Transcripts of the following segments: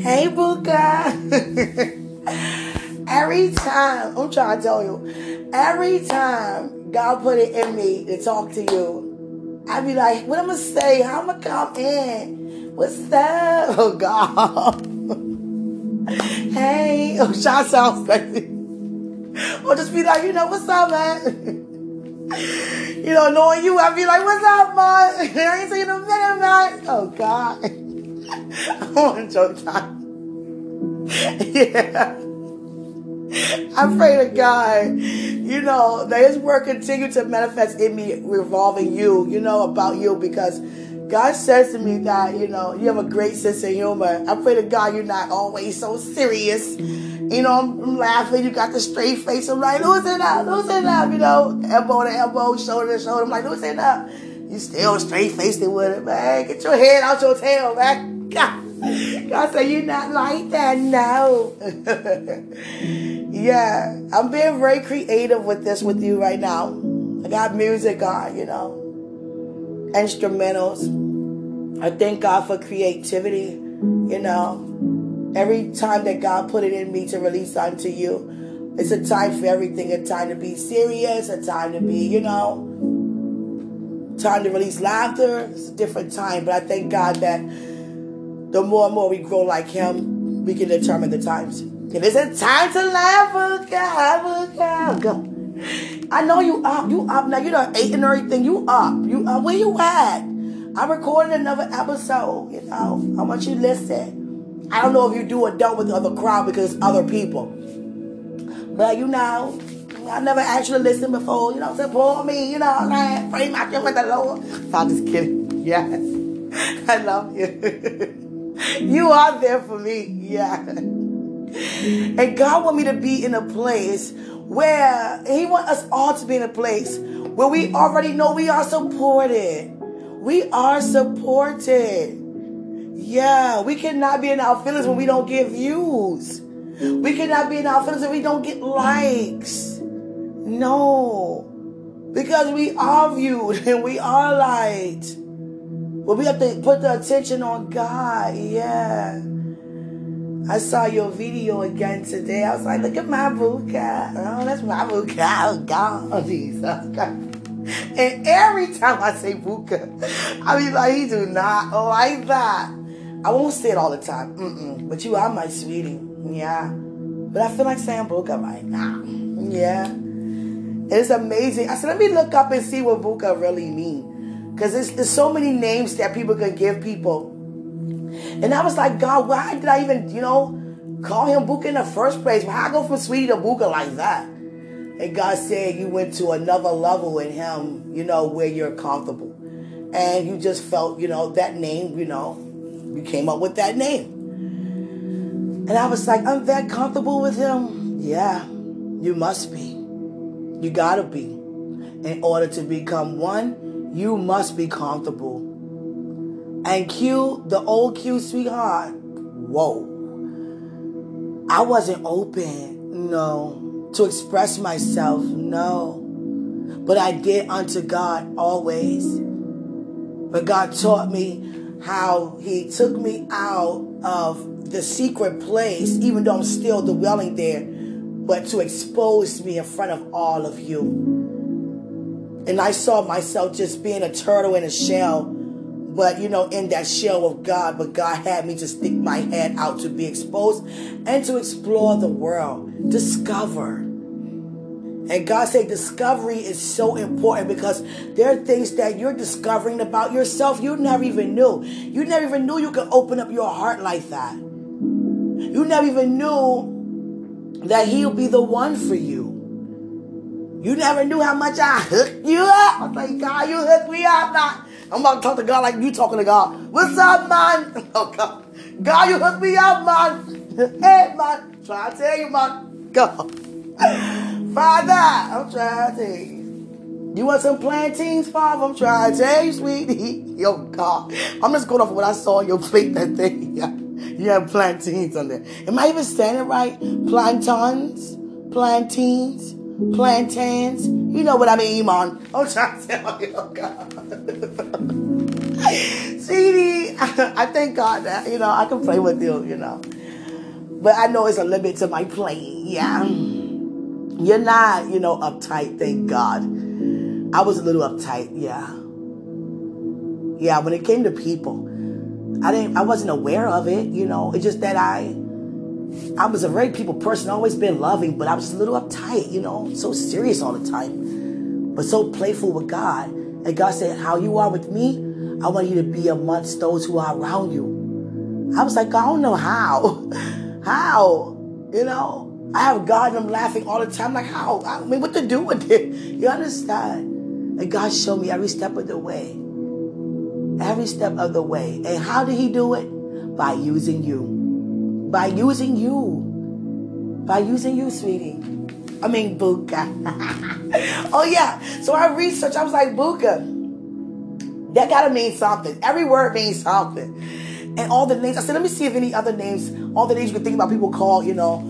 Hey, Buka. every time, I'm trying to tell you, every time God put it in me to talk to you, I be like, what going to say? How going to come in? What's up? Oh, God. hey. Oh, sounds crazy. Or just be like, you know, what's up, man? you know, knowing you, I'd be like, what's up, man? I ain't seen a minute, man. Oh, God. Oh, I'm on joke time. yeah. I pray to God, you know, that His word continue to manifest in me, revolving you, you know, about you, because God says to me that, you know, you have a great sense of humor. I pray to God you're not always so serious. You know, I'm, I'm laughing, you got the straight face. I'm like, loosen up, loosen up, you know, elbow to elbow, shoulder to shoulder. I'm like, loosen up. You still straight faced it with it, man. Get your head out your tail, man. God. God said, You're not like that now. yeah, I'm being very creative with this with you right now. I got music on, you know, instrumentals. I thank God for creativity, you know. Every time that God put it in me to release unto you, it's a time for everything a time to be serious, a time to be, you know, time to release laughter. It's a different time, but I thank God that the more and more we grow like him, we can determine the times. It is a time to laugh, God, God. I know you up, you up now. You done ate and everything. You up, you up. Where you at? I recorded another episode. You know, I want you to listen. I don't know if you do or don't with the other crowd because it's other people, but you know, I never actually listened before. You know, support me. You know, like pray my with the Lord. So I'm just kidding. Yes, I love you. you are there for me. Yeah. And God want me to be in a place where He want us all to be in a place where we already know we are supported. We are supported. Yeah, we cannot be in our feelings when we don't get views. We cannot be in our feelings when we don't get likes. No. Because we are viewed and we are liked. But we have to put the attention on God. Yeah. I saw your video again today. I was like, look at my buka. Oh, that's my buka. Oh, God. Jesus And every time I say buka, I be like, he do not like that. I won't say it all the time. Mm-mm. But you are my sweetie. Yeah. But I feel like saying buka right now. Yeah. It's amazing. I said, let me look up and see what buka really means. Because there's, there's so many names that people can give people. And I was like, God, why did I even, you know, call him Buka in the first place? Why I go from Sweetie to Buka like that? And God said you went to another level in him, you know, where you're comfortable. And you just felt, you know, that name, you know, you came up with that name. And I was like, I'm that comfortable with him? Yeah, you must be. You gotta be. In order to become one you must be comfortable. And Q, the old Q sweetheart, whoa. I wasn't open, no, to express myself, no. But I did unto God always. But God taught me how He took me out of the secret place, even though I'm still dwelling there, but to expose me in front of all of you. And I saw myself just being a turtle in a shell, but you know, in that shell of God. But God had me to stick my head out to be exposed and to explore the world, discover. And God said discovery is so important because there are things that you're discovering about yourself you never even knew. You never even knew you could open up your heart like that. You never even knew that He'll be the one for you. You never knew how much I hooked you up. I was like, God, you hooked me up now. I'm about to talk to God like you talking to God. What's up, man? Oh, God. God, you hooked me up, man. Hey, man. Try to tell you, man. God. Father, I'm trying to tell you. You want some plantains, Father? I'm trying to tell you, sweetie. Yo, God. I'm just going off of what I saw on your plate that day. You have plantains on there. Am I even saying it right? Plantains? Plantains? Plantains. You know what I mean, man. I'm trying to tell you, oh God. CD, I thank God that, you know, I can play with you, you know. But I know it's a limit to my playing, yeah. You're not, you know, uptight, thank God. I was a little uptight, yeah. Yeah, when it came to people, I didn't I wasn't aware of it, you know. It's just that I I was a very people person, always been loving, but I was a little uptight, you know, so serious all the time, but so playful with God. And God said, How you are with me, I want you to be amongst those who are around you. I was like, I don't know how. how? You know? I have God and I'm laughing all the time. Like, how? I mean, what to do with it? You understand? And God showed me every step of the way. Every step of the way. And how did He do it? By using you. By using you. By using you, sweetie. I mean, Buka. oh, yeah. So I researched. I was like, Buka. That gotta mean something. Every word means something. And all the names, I said, let me see if any other names, all the names you can think about people call, you know,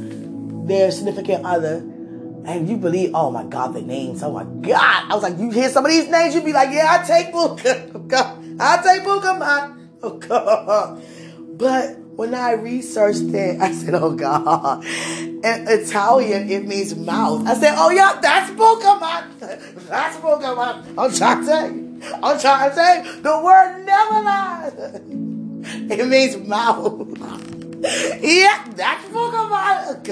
their significant other. And you believe, oh my God, the names. Oh my God. I was like, you hear some of these names, you'd be like, yeah, I take Buka. I take Buka, man. But when I researched it, I said, oh God. In Italian, it means mouth. I said, oh yeah, that's man. That's man. I'm trying to. I'm trying to say the word never lies. It means mouth. yeah, that's Pokemon.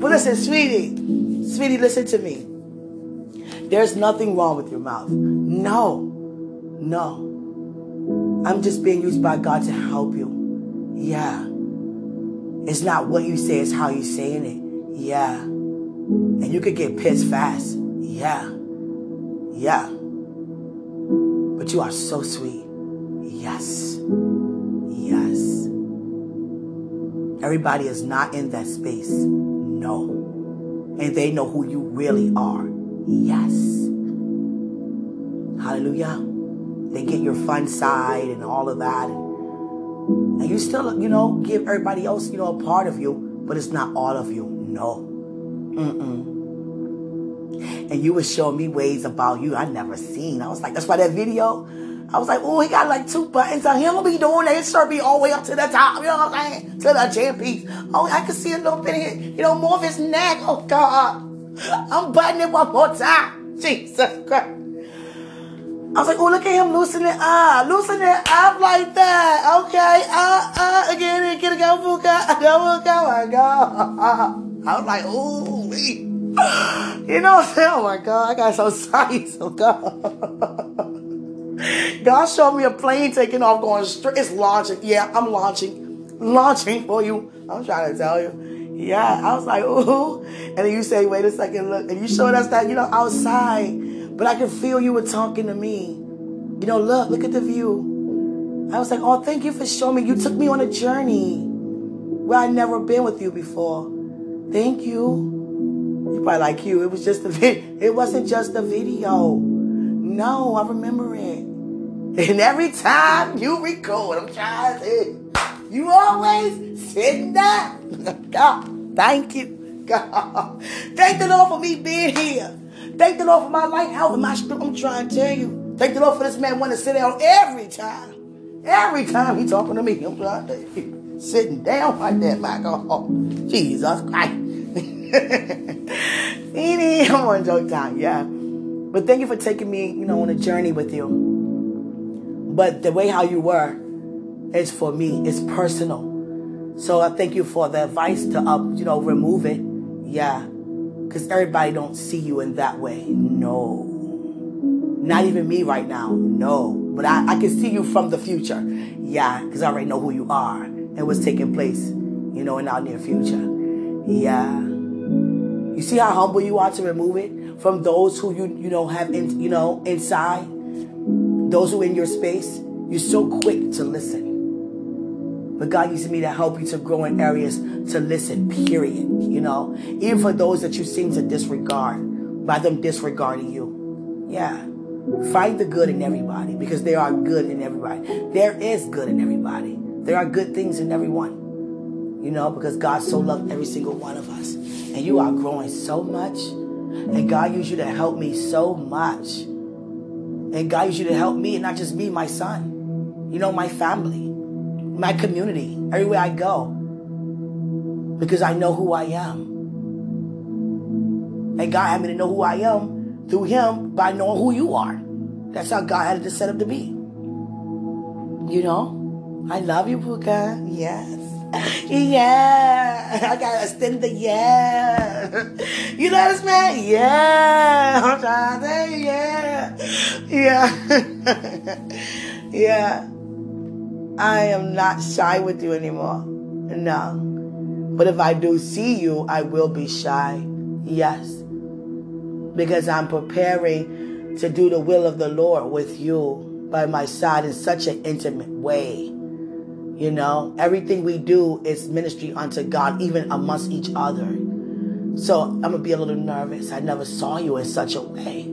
but listen, sweetie, sweetie, listen to me. There's nothing wrong with your mouth. No, no. I'm just being used by God to help you. Yeah. It's not what you say, it's how you're saying it. Yeah. And you could get pissed fast. Yeah. Yeah. But you are so sweet. Yes. Yes. Everybody is not in that space. No. And they know who you really are. Yes. Hallelujah. They get your fun side and all of that. And you still, you know, give everybody else, you know, a part of you, but it's not all of you. No. Mm-mm and you was showing me ways about you I never seen. I was like, that's why that video. I was like, oh, he got like two buttons on him. Be doing that. His shirt be all the way up to the top. You know what I'm saying? To the jam piece. Oh, I can see a little bit of his, you know, more of his neck. Oh God, I'm buttoning it one more time. Jesus Christ. I was like, oh, look at him loosening it up, loosening it up like that. Okay, uh, uh, again, get a go, go, go, my God. I was like, ooh. You know what I'm saying? Oh my God, I got so excited. So God. God showed me a plane taking off going straight. It's launching. Yeah, I'm launching. Launching for you. I'm trying to tell you. Yeah, I was like, ooh. And then you say, wait a second, look. And you showed us that, you know, outside. But I could feel you were talking to me. You know, look, look at the view. I was like, oh, thank you for showing me. You took me on a journey where I'd never been with you before. Thank you. You probably like you. It was just a it wasn't just a video. No, I remember it. And every time you record, I'm trying to say, you always sitting there. God, thank you. God. Thank the Lord for me being here. Thank the Lord for my life, health, and my strength. I'm trying to tell you. Thank the Lord for this man wanting to sit down every time. Every time he talking to me, I'm trying to. Sitting down like that, my God. Oh, oh, Jesus Christ. Edie, I'm on joke time, yeah. But thank you for taking me, you know, on a journey with you. But the way how you were is for me, it's personal. So I thank you for the advice to up, you know, remove it. Yeah. Cause everybody don't see you in that way. No. Not even me right now. No. But I, I can see you from the future. Yeah, because I already know who you are and what's taking place, you know, in our near future. Yeah. You see how humble you are to remove it from those who you you know have in, you know inside, those who in your space. You're so quick to listen. But God uses me to help you to grow in areas to listen, period. You know, even for those that you seem to disregard by them disregarding you. Yeah. Find the good in everybody because there are good in everybody. There is good in everybody. There are good things in everyone. You know, because God so loved every single one of us. And you are growing so much. And God used you to help me so much. And God used you to help me, and not just me, my son, you know, my family, my community, everywhere I go. Because I know who I am. And God had me to know who I am through Him by knowing who you are. That's how God had it set up to be. You know? I love you, Puka. Yes. Yeah. I gotta extend the yeah. You know this man? Yeah. I'm trying to say yeah. Yeah. yeah. I am not shy with you anymore. No. But if I do see you, I will be shy. Yes. Because I'm preparing to do the will of the Lord with you by my side in such an intimate way. You know, everything we do is ministry unto God, even amongst each other. So I'm gonna be a little nervous. I never saw you in such a way.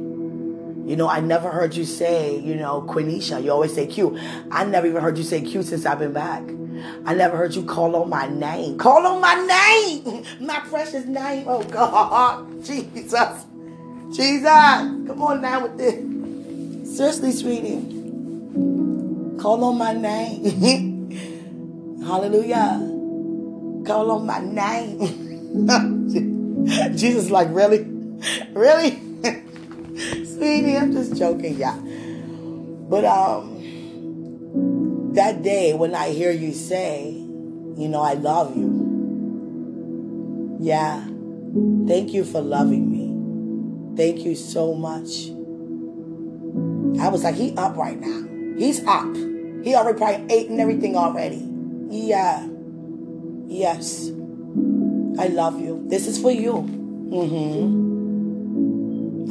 You know, I never heard you say, you know, Quenisha. You always say Q. I never even heard you say Q since I've been back. I never heard you call on my name. Call on my name, my precious name. Oh God, Jesus, Jesus, come on now with this. Seriously, sweetie, call on my name. Hallelujah. Call on my name. Jesus, like, really? Really? Sweetie, I'm just joking, yeah. But um that day when I hear you say, you know, I love you. Yeah. Thank you for loving me. Thank you so much. I was like, he up right now. He's up. He already probably ate and everything already. Yeah. Yes. I love you. This is for you. Mm-hmm.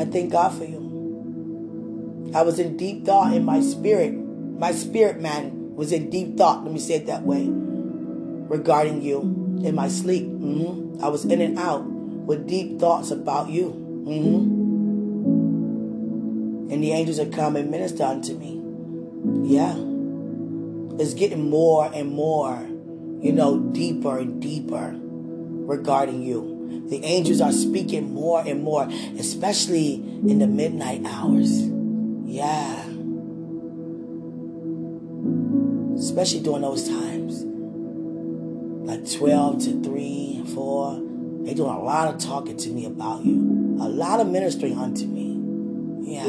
I thank God for you. I was in deep thought in my spirit. My spirit man was in deep thought, let me say it that way, regarding you in my sleep. Mm-hmm. I was in and out with deep thoughts about you. Mm-hmm. And the angels have come and minister unto me. Yeah It's getting more and more, you know, deeper and deeper regarding you. The angels are speaking more and more, especially in the midnight hours. Yeah. Especially during those times. Like 12 to 3, 4. They doing a lot of talking to me about you. A lot of ministering unto me. Yeah.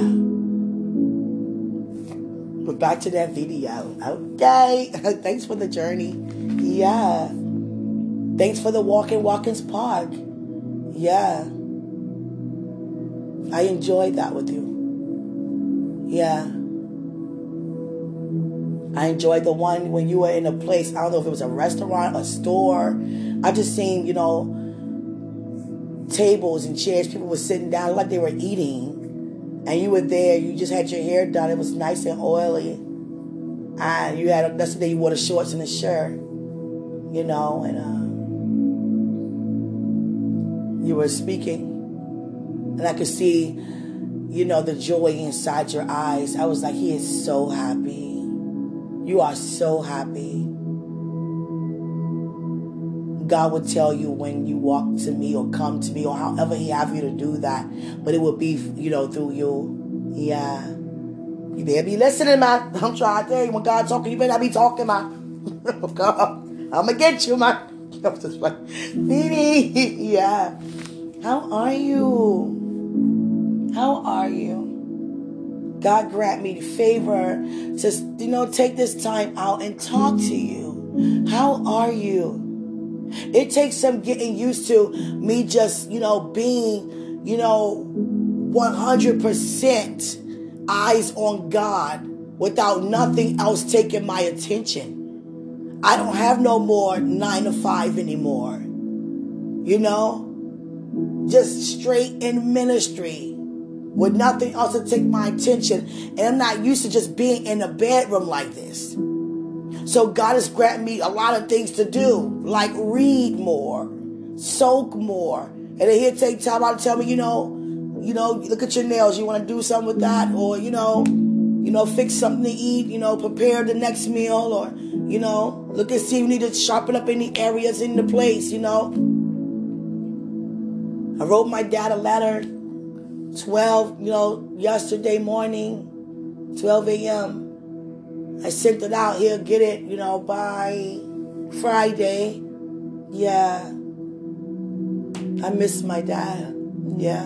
But back to that video. Okay. Thanks for the journey. Yeah. Thanks for the walk in Watkins Park. Yeah. I enjoyed that with you. Yeah. I enjoyed the one when you were in a place, I don't know if it was a restaurant, a store. I just seen, you know, tables and chairs, people were sitting down like they were eating and you were there, you just had your hair done, it was nice and oily. And you had, a that's the day you wore the shorts and the shirt, you know, and uh, you were speaking. And I could see, you know, the joy inside your eyes. I was like, he is so happy. You are so happy. God would tell you when you walk to me or come to me or however He have you to do that. But it would be, you know, through you. Yeah. You better be listening, man. I'm trying to tell you, when God talking, you better not be talking, man. God, I'm gonna get you, man. I'm just like, yeah. How are you? How are you? God grant me the favor to, you know, take this time out and talk to you. How are you? It takes some getting used to me just, you know, being, you know, 100% eyes on God without nothing else taking my attention. I don't have no more nine to five anymore. You know? Just straight in ministry with nothing else to take my attention. And I'm not used to just being in a bedroom like this. So God has granted me a lot of things to do, like read more, soak more. And then he'll take time out to tell me, you know, you know, look at your nails. You want to do something with that? Or, you know, you know, fix something to eat, you know, prepare the next meal or, you know, look and see if you need to sharpen up any areas in the place, you know. I wrote my dad a letter 12, you know, yesterday morning. 12 a.m. I sent it out He'll get it, you know, by Friday. Yeah. I miss my dad. Yeah.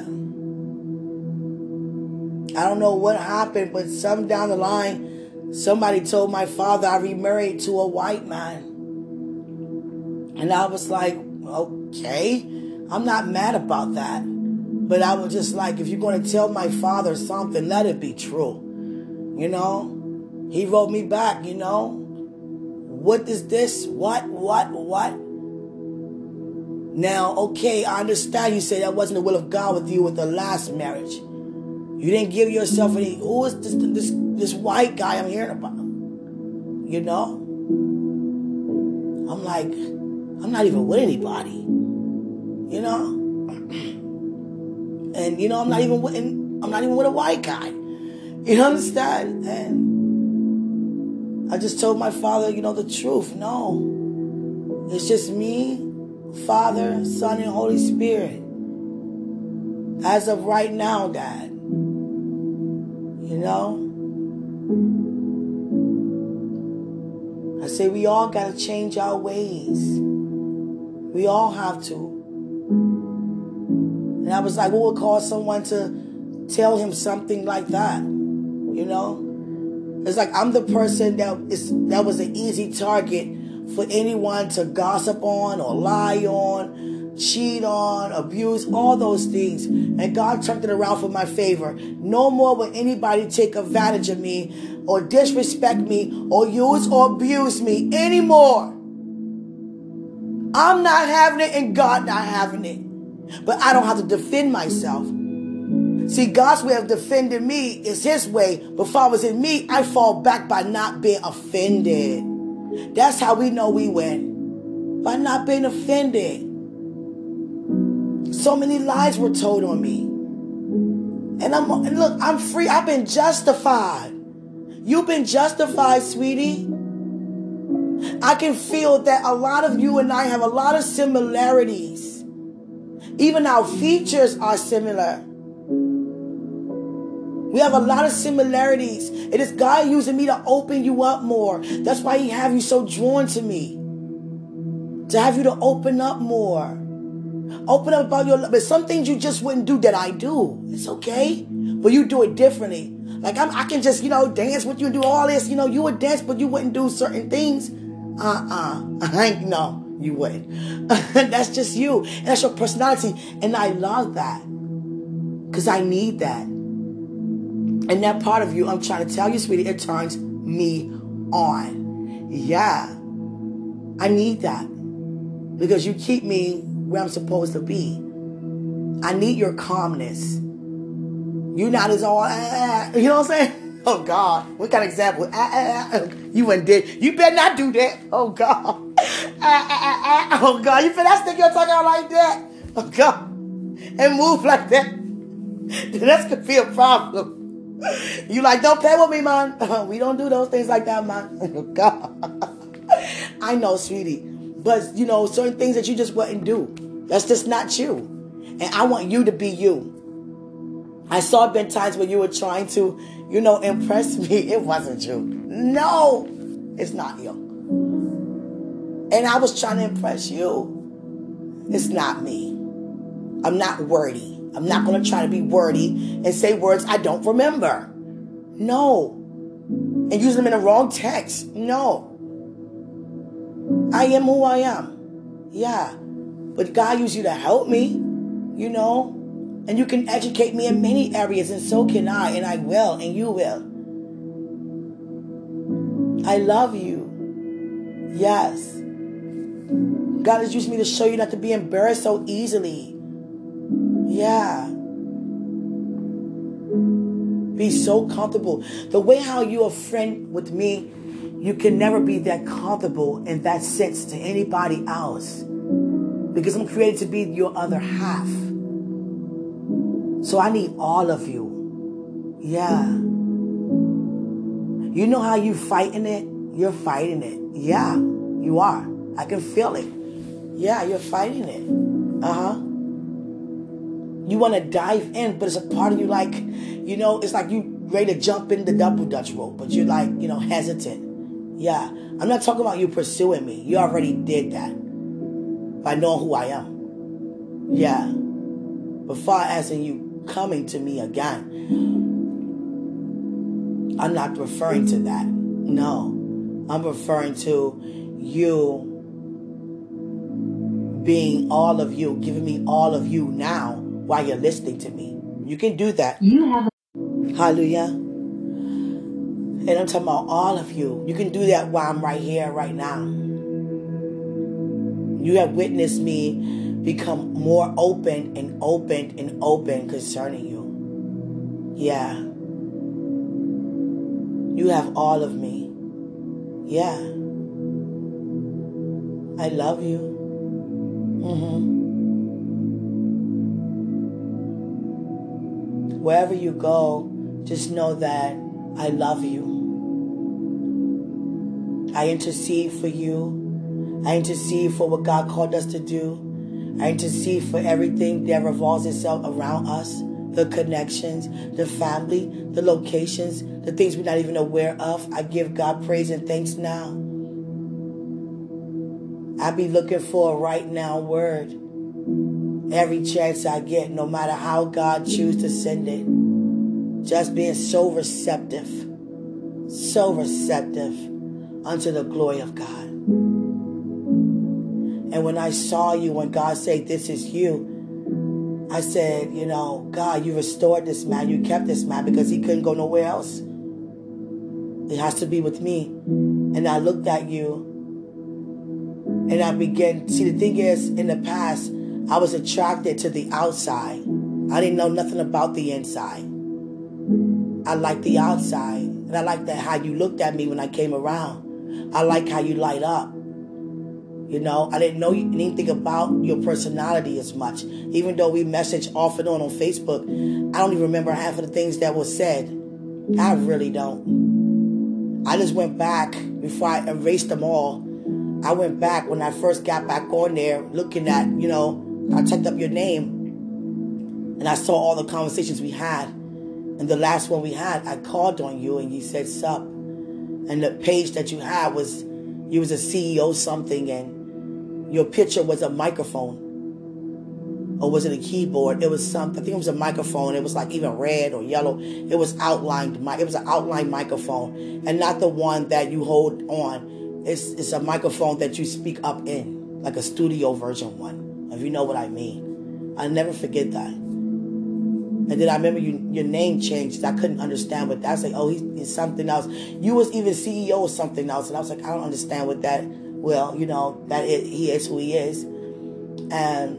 I don't know what happened, but some down the line, somebody told my father I remarried to a white man. And I was like, okay, I'm not mad about that. But I was just like, if you're going to tell my father something, let it be true. You know? He wrote me back, you know? What is this? What, what, what? Now, okay, I understand you say that wasn't the will of God with you with the last marriage. You didn't give yourself any. Who is this this this white guy I'm hearing about? You know? I'm like, I'm not even with anybody. You know? And you know, I'm not even with I'm not even with a white guy. You understand? And I just told my father, you know, the truth. No. It's just me Father, Son, and Holy Spirit. As of right now, Dad. You know? I say we all got to change our ways. We all have to. I was like, what would cause someone to tell him something like that? You know? It's like I'm the person that is that was an easy target for anyone to gossip on or lie on, cheat on, abuse, all those things. And God turned it around for my favor. No more will anybody take advantage of me or disrespect me or use or abuse me anymore. I'm not having it and God not having it. But I don't have to defend myself. See, God's way of defending me is His way. But if I was in me, I fall back by not being offended. That's how we know we win. By not being offended. So many lies were told on me. And I'm and look, I'm free. I've been justified. You've been justified, sweetie. I can feel that a lot of you and I have a lot of similarities. Even our features are similar. We have a lot of similarities. It is God using me to open you up more. That's why He have you so drawn to me. To have you to open up more. Open up about your love. But some things you just wouldn't do that I do. It's okay. But you do it differently. Like I'm, I can just, you know, dance with you and do all this. You know, you would dance, but you wouldn't do certain things. Uh-uh. I ain't no, you wouldn't. that's just you. That's your personality. And I love that. Because I need that. And that part of you, I'm trying to tell you, sweetie, it turns me on. Yeah. I need that. Because you keep me where I'm supposed to be. I need your calmness. You're not as all, ah, you know what I'm saying? Oh God, what kind of example? Ah, ah, ah. You went did. You better not do that. Oh God. Ah, ah, ah. Oh God, you not stick your tongue out like that. Oh God. And move like that. That's gonna be a problem. You like, don't play with me, man. we don't do those things like that, man. God. I know, sweetie. But, you know, certain things that you just wouldn't do. That's just not you. And I want you to be you. I saw been times when you were trying to, you know, impress me. It wasn't you. No, it's not you. And I was trying to impress you. It's not me. I'm not wordy. I'm not going to try to be wordy and say words I don't remember. No. And use them in the wrong text. No. I am who I am. Yeah. But God used you to help me, you know. And you can educate me in many areas, and so can I, and I will, and you will. I love you. Yes. God has used me to show you not to be embarrassed so easily. Yeah. Be so comfortable. The way how you're friend with me, you can never be that comfortable in that sense to anybody else. Because I'm created to be your other half. So I need all of you. Yeah. You know how you fighting it? You're fighting it. Yeah, you are. I can feel it. Yeah, you're fighting it. Uh huh you want to dive in, but it's a part of you like, you know, it's like you ready to jump in the double dutch rope, but you're like, you know, hesitant. Yeah. I'm not talking about you pursuing me. You already did that by knowing who I am. Yeah. But far as in you coming to me again, I'm not referring to that. No. I'm referring to you being all of you, giving me all of you now while you're listening to me. You can do that. You have a- Hallelujah. And I'm talking about all of you. You can do that while I'm right here, right now. You have witnessed me become more open and open and open concerning you. Yeah. You have all of me. Yeah. I love you. Mm-hmm. Wherever you go, just know that I love you. I intercede for you. I intercede for what God called us to do. I intercede for everything that revolves itself around us the connections, the family, the locations, the things we're not even aware of. I give God praise and thanks now. I be looking for a right now word every chance I get, no matter how God choose to send it. Just being so receptive, so receptive unto the glory of God. And when I saw you, when God said, This is you, I said, You know, God, you restored this man. You kept this man because he couldn't go nowhere else. It has to be with me. And I looked at you and I began. See, the thing is, in the past, I was attracted to the outside. I didn't know nothing about the inside. I like the outside. And I like that how you looked at me when I came around. I like how you light up. You know, I didn't know anything about your personality as much. Even though we message off and on on Facebook, I don't even remember half of the things that was said. I really don't. I just went back before I erased them all. I went back when I first got back on there looking at, you know, I checked up your name and I saw all the conversations we had. And the last one we had, I called on you and you said sup. And the page that you had was you was a CEO something and your picture was a microphone. Or was it a keyboard? It was something. I think it was a microphone. It was like even red or yellow. It was outlined. It was an outline microphone, and not the one that you hold on. It's it's a microphone that you speak up in, like a studio version one. If you know what I mean, I never forget that. And then I remember you, your name changed. I couldn't understand what that's like. Oh, he's, he's something else. You was even CEO of something else, and I was like, I don't understand what that well, you know, that he is who he is. And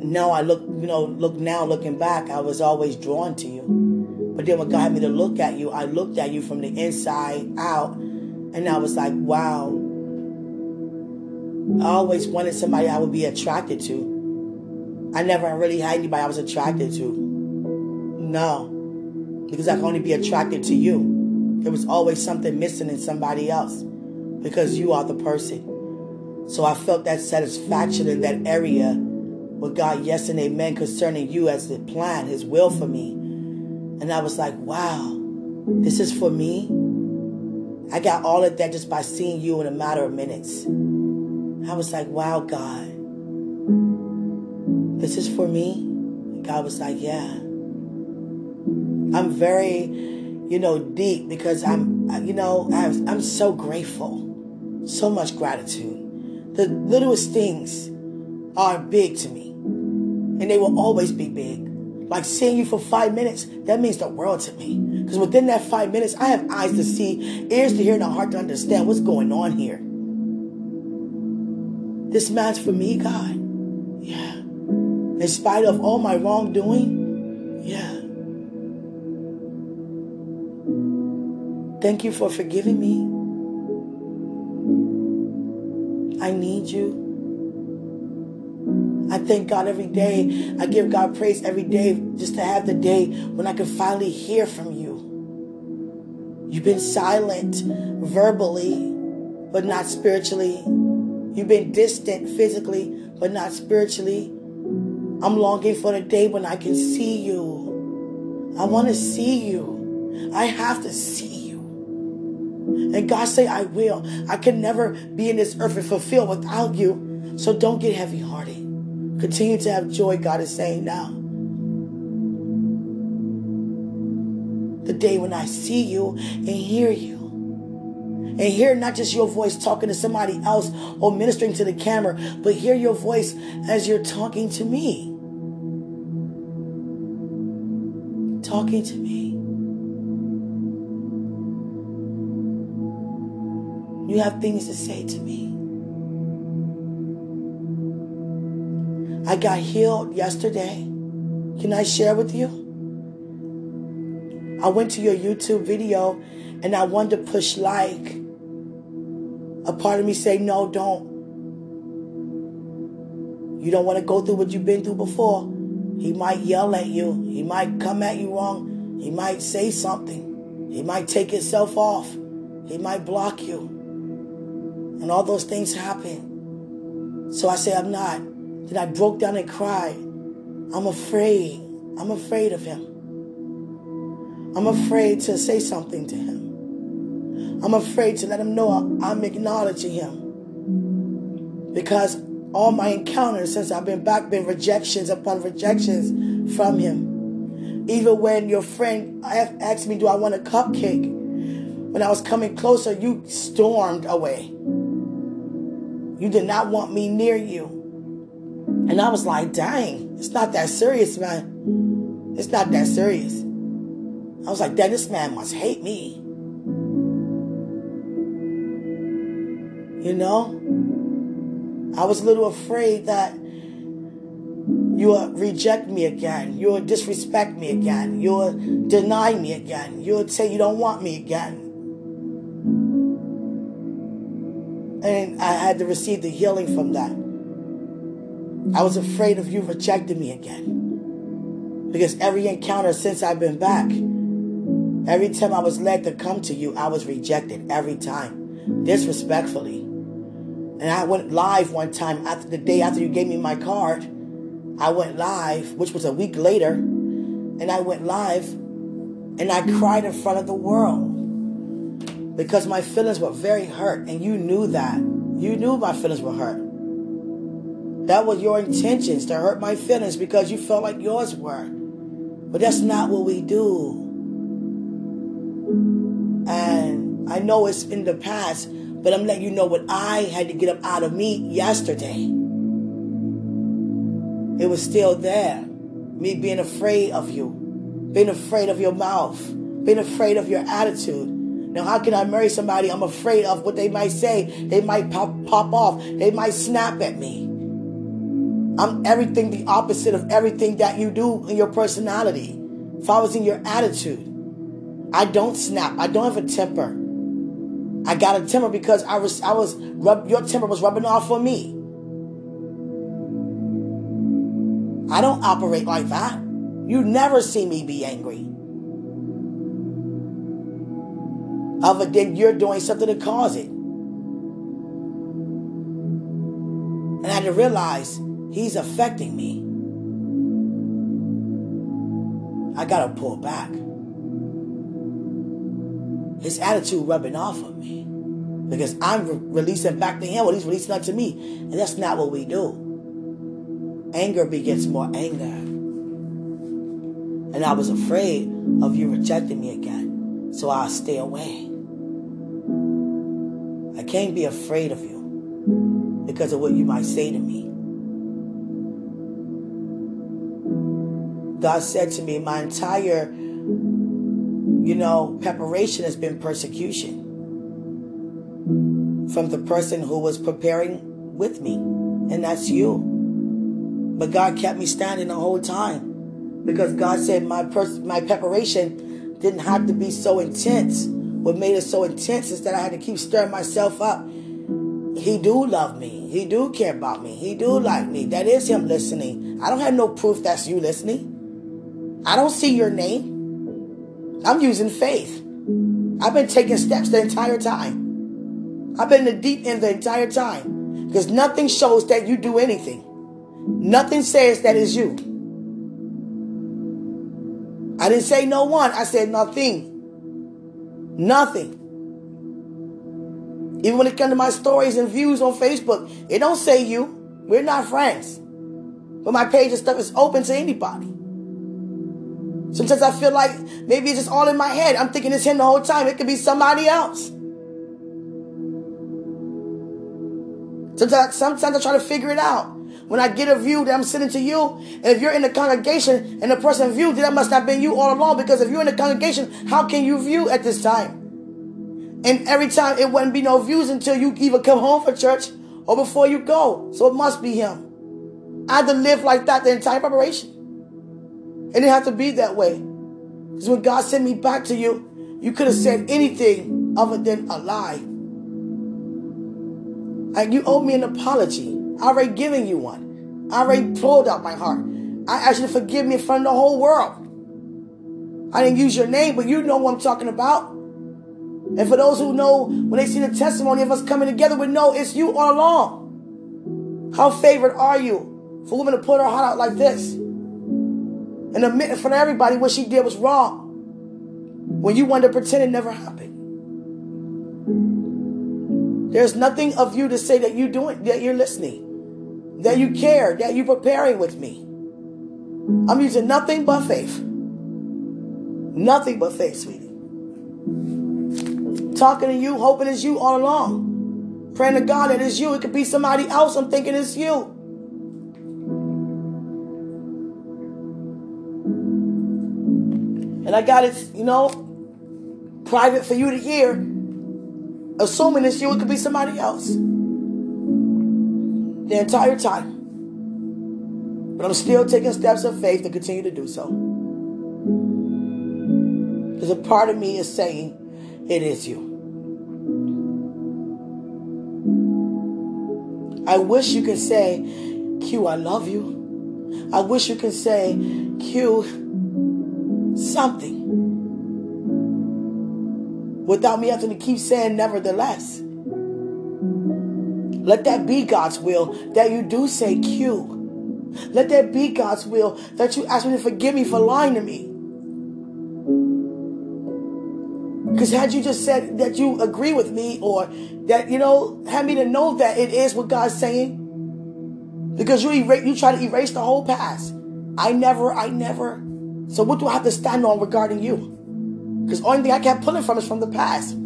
now I look, you know, look now looking back, I was always drawn to you. But then God had me to look at you, I looked at you from the inside out, and I was like, wow. I always wanted somebody I would be attracted to. I never really had anybody I was attracted to. No. Because I can only be attracted to you. There was always something missing in somebody else because you are the person. So I felt that satisfaction in that area with God, yes and amen, concerning you as the plan, His will for me. And I was like, wow, this is for me. I got all of that just by seeing you in a matter of minutes. I was like, wow, God, this is for me. And God was like, yeah. I'm very you know, deep because I'm, you know, I'm so grateful. So much gratitude. The littlest things are big to me. And they will always be big. Like seeing you for five minutes, that means the world to me. Because within that five minutes, I have eyes to see, ears to hear, and a heart to understand what's going on here. This man's for me, God. Yeah. In spite of all my wrongdoing, yeah. Thank you for forgiving me. I need you. I thank God every day. I give God praise every day just to have the day when I can finally hear from you. You've been silent verbally, but not spiritually. You've been distant physically, but not spiritually. I'm longing for the day when I can see you I want to see you. I have to see you. And God say, I will. I can never be in this earth and fulfill without you. So don't get heavy hearted. Continue to have joy, God is saying now. The day when I see you and hear you. And hear not just your voice talking to somebody else or ministering to the camera, but hear your voice as you're talking to me. Talking to me. You have things to say to me. I got healed yesterday. Can I share with you? I went to your YouTube video and I wanted to push like. A part of me say, no, don't. You don't want to go through what you've been through before. He might yell at you. He might come at you wrong. He might say something. He might take himself off. He might block you. And all those things happen. So I say, I'm not. Then I broke down and cried. I'm afraid. I'm afraid of him. I'm afraid to say something to him. I'm afraid to let him know I'm acknowledging him. Because all my encounters since I've been back been rejections upon rejections from him. Even when your friend asked me, Do I want a cupcake? When I was coming closer, you stormed away. You did not want me near you. And I was like, dang, it's not that serious, man. It's not that serious. I was like, dang, this man must hate me. You know? I was a little afraid that you will reject me again. You will disrespect me again. You will deny me again. You will say you don't want me again. And I had to receive the healing from that. I was afraid of you rejecting me again. Because every encounter since I've been back, every time I was led to come to you, I was rejected every time, disrespectfully. And I went live one time after the day after you gave me my card. I went live, which was a week later, and I went live and I cried in front of the world because my feelings were very hurt, and you knew that. You knew my feelings were hurt. That was your intentions to hurt my feelings because you felt like yours were. But that's not what we do. And I know it's in the past, but I'm letting you know what I had to get up out of me yesterday. It was still there. Me being afraid of you, being afraid of your mouth, being afraid of your attitude. Now, how can I marry somebody I'm afraid of what they might say? They might pop, pop off. They might snap at me. I'm everything the opposite of everything that you do in your personality. If I was in your attitude, I don't snap. I don't have a temper. I got a temper because I was I was rub, your temper was rubbing off on me. I don't operate like that. You never see me be angry. Other than you're doing something to cause it. And I had to realize He's affecting me. I got to pull back. His attitude rubbing off of me because I'm re- releasing back to him what he's releasing to me. And that's not what we do. Anger begets more anger. And I was afraid of you rejecting me again. So I'll stay away. I can't be afraid of you because of what you might say to me. God said to me, my entire, you know, preparation has been persecution from the person who was preparing with me, and that's you. But God kept me standing the whole time because God said my pers- my preparation didn't have to be so intense. What made it so intense is that I had to keep stirring myself up. He do love me. He do care about me. He do like me. That is him listening. I don't have no proof that's you listening. I don't see your name. I'm using faith. I've been taking steps the entire time. I've been in the deep end the entire time. Because nothing shows that you do anything. Nothing says that is you. I didn't say no one. I said nothing. Nothing. Even when it comes to my stories and views on Facebook, it don't say you. We're not friends. But my page and stuff is open to anybody. Sometimes I feel like maybe it's just all in my head. I'm thinking it's him the whole time. It could be somebody else. Sometimes, sometimes I try to figure it out. When I get a view that I'm sending to you, and if you're in the congregation and the person viewed, that must have been you all along. Because if you're in the congregation, how can you view at this time? And every time it wouldn't be no views until you either come home for church or before you go. So it must be him. I had to live like that the entire preparation. It didn't have to be that way. Because when God sent me back to you, you could have said anything other than a lie. And you owe me an apology. I already given you one. I already pulled out my heart. I asked you to forgive me in front of the whole world. I didn't use your name, but you know what I'm talking about. And for those who know, when they see the testimony of us coming together, we know it's you all along. How favored are you for women to put her heart out like this? And admit in front of everybody what she did was wrong. When you wanted to pretend it never happened. There's nothing of you to say that you doing that you're listening, that you care, that you're preparing with me. I'm using nothing but faith. Nothing but faith, sweetie. Talking to you, hoping it's you all along. Praying to God that it's you. It could be somebody else. I'm thinking it's you. And I got it, you know, private for you to hear. Assuming it's you, it could be somebody else. The entire time. But I'm still taking steps of faith to continue to do so. Because a part of me is saying, it is you. I wish you could say, Q, I love you. I wish you could say, Q, something. Without me having to keep saying nevertheless. Let that be God's will that you do say Q. Let that be God's will that you ask me to forgive me for lying to me. Because had you just said that you agree with me or that, you know, had me to know that it is what God's saying. Because you erase, you try to erase the whole past. I never, I never. So what do I have to stand on regarding you? Because only thing I kept pulling from is from the past.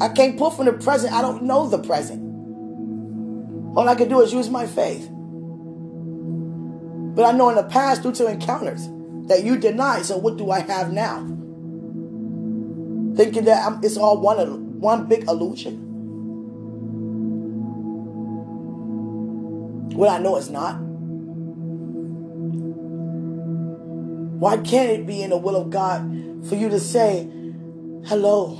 I can't pull from the present. I don't know the present. All I can do is use my faith. But I know in the past, due to encounters, that you denied. So what do I have now? Thinking that I'm, it's all one one big illusion. Well, I know it's not. Why can't it be in the will of God for you to say, hello?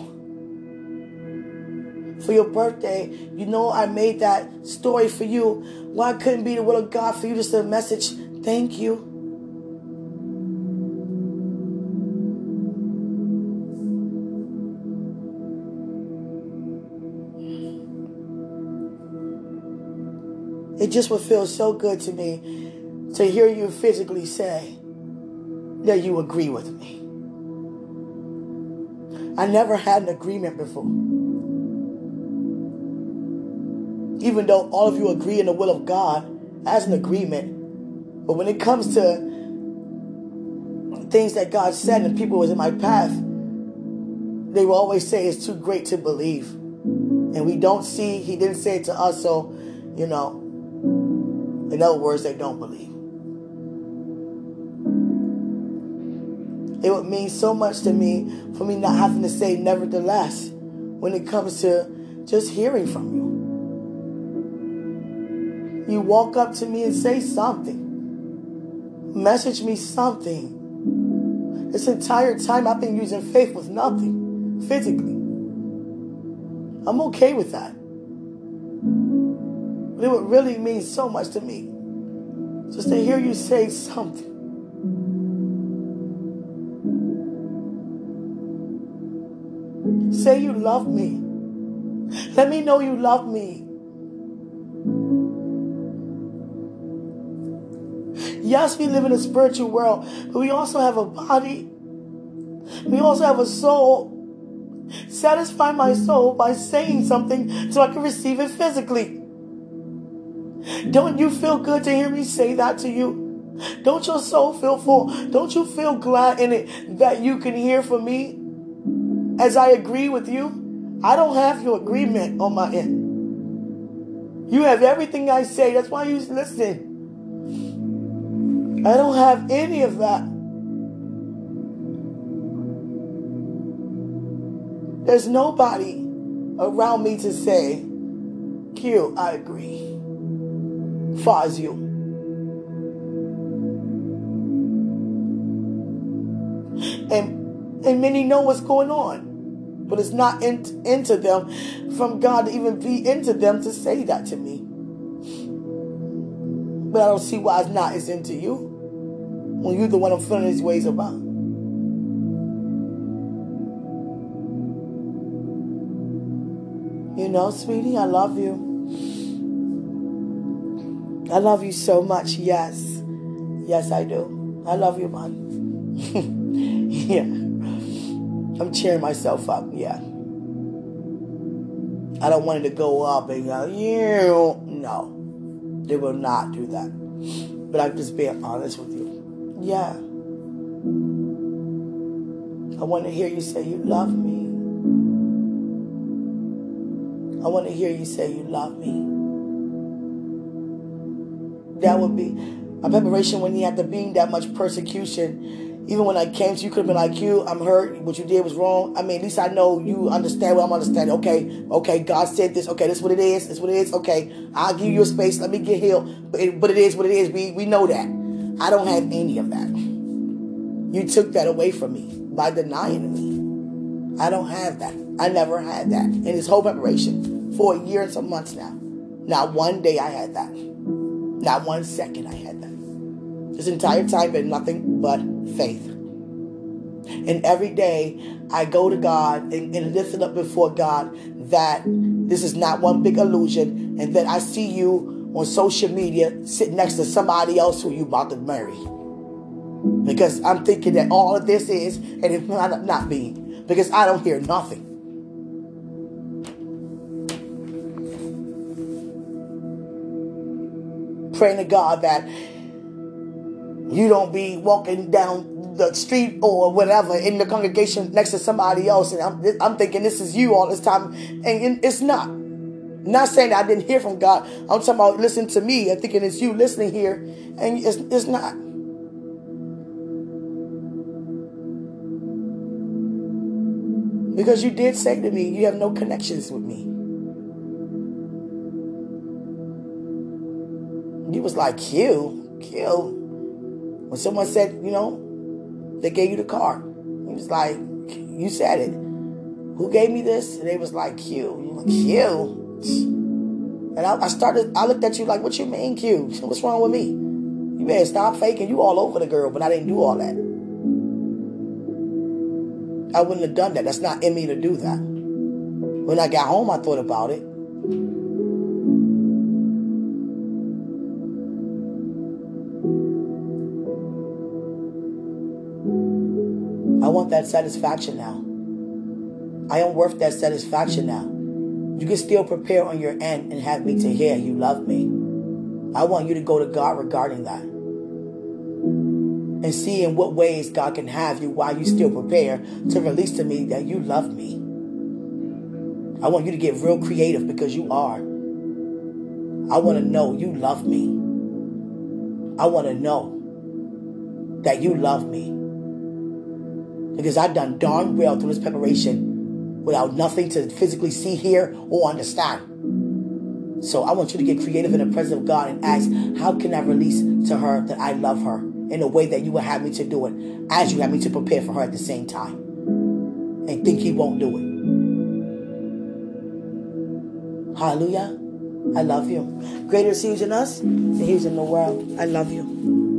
For your birthday, you know I made that story for you. Why couldn't be the will of God for you to send a message, thank you? It just would feel so good to me to hear you physically say that you agree with me. I never had an agreement before. Even though all of you agree in the will of God as an agreement, but when it comes to things that God said and people was in my path, they will always say it's too great to believe. And we don't see, he didn't say it to us, so, you know, in other words, they don't believe. It would mean so much to me for me not having to say nevertheless when it comes to just hearing from you. You walk up to me and say something, message me something. This entire time I've been using faith with nothing physically. I'm okay with that. But it would really mean so much to me just to hear you say something. Say you love me. Let me know you love me. Yes, we live in a spiritual world, but we also have a body. we also have a soul. Satisfy my soul by saying something so I can receive it physically. Don't you feel good to hear me say that to you? Don't your soul feel full? Don't you feel glad in it that you can hear from me as I agree with you? I don't have your agreement on my end. You have everything I say. That's why you listen. I don't have any of that. There's nobody around me to say, Q, I agree. Far as you. And and many know what's going on. But it's not in, into them from God to even be into them to say that to me. But I don't see why it's not it's into you. When you're the one I'm feeling these ways about. You know, sweetie, I love you. I love you so much. Yes. Yes, I do. I love you, man. yeah. I'm cheering myself up. Yeah. I don't want it to go up and go, you. No. They will not do that. But I'm just being honest with you. Yeah. I want to hear you say you love me. I want to hear you say you love me. That would be a preparation when he have to be that much persecution even when I came to you, could have been like, you, I'm hurt. What you did was wrong. I mean, at least I know you understand what I'm understanding. Okay, okay, God said this. Okay, this is what it is. This is what it is. Okay, I'll give you a space. Let me get healed. But it, but it is what it is. We, we know that. I don't have any of that. You took that away from me by denying me. I don't have that. I never had that. In this whole preparation for a year and some months now. Not one day I had that. Not one second I had that. This entire time been nothing but faith. And every day I go to God and, and up before God that this is not one big illusion and that I see you on social media sitting next to somebody else who you about to marry. Because I'm thinking that all of this is, and it might not be, because I don't hear nothing. Praying to God that you don't be walking down the street or whatever in the congregation next to somebody else, and I'm, I'm thinking this is you all this time, and it's not. I'm not saying I didn't hear from God. I'm talking about listen to me. I'm thinking it's you listening here, and it's, it's not. Because you did say to me, you have no connections with me. You was like, you, kill. When someone said, you know, they gave you the car, he was like, you said it. Who gave me this? And they was like, Q. Like, Q? And I, I, started, I looked at you like, what you mean, Q? What's wrong with me? You better stop faking. You all over the girl, but I didn't do all that. I wouldn't have done that. That's not in me to do that. When I got home, I thought about it. That satisfaction now. I am worth that satisfaction now. You can still prepare on your end and have me to hear you love me. I want you to go to God regarding that. And see in what ways God can have you while you still prepare to release to me that you love me. I want you to get real creative because you are. I want to know you love me. I want to know that you love me because I've done darn well through this preparation without nothing to physically see, hear, or understand. So I want you to get creative in the presence of God and ask, how can I release to her that I love her in a way that you would have me to do it as you have me to prepare for her at the same time? And think he won't do it. Hallelujah. I love you. Greater is he in us than he in the world. I love you.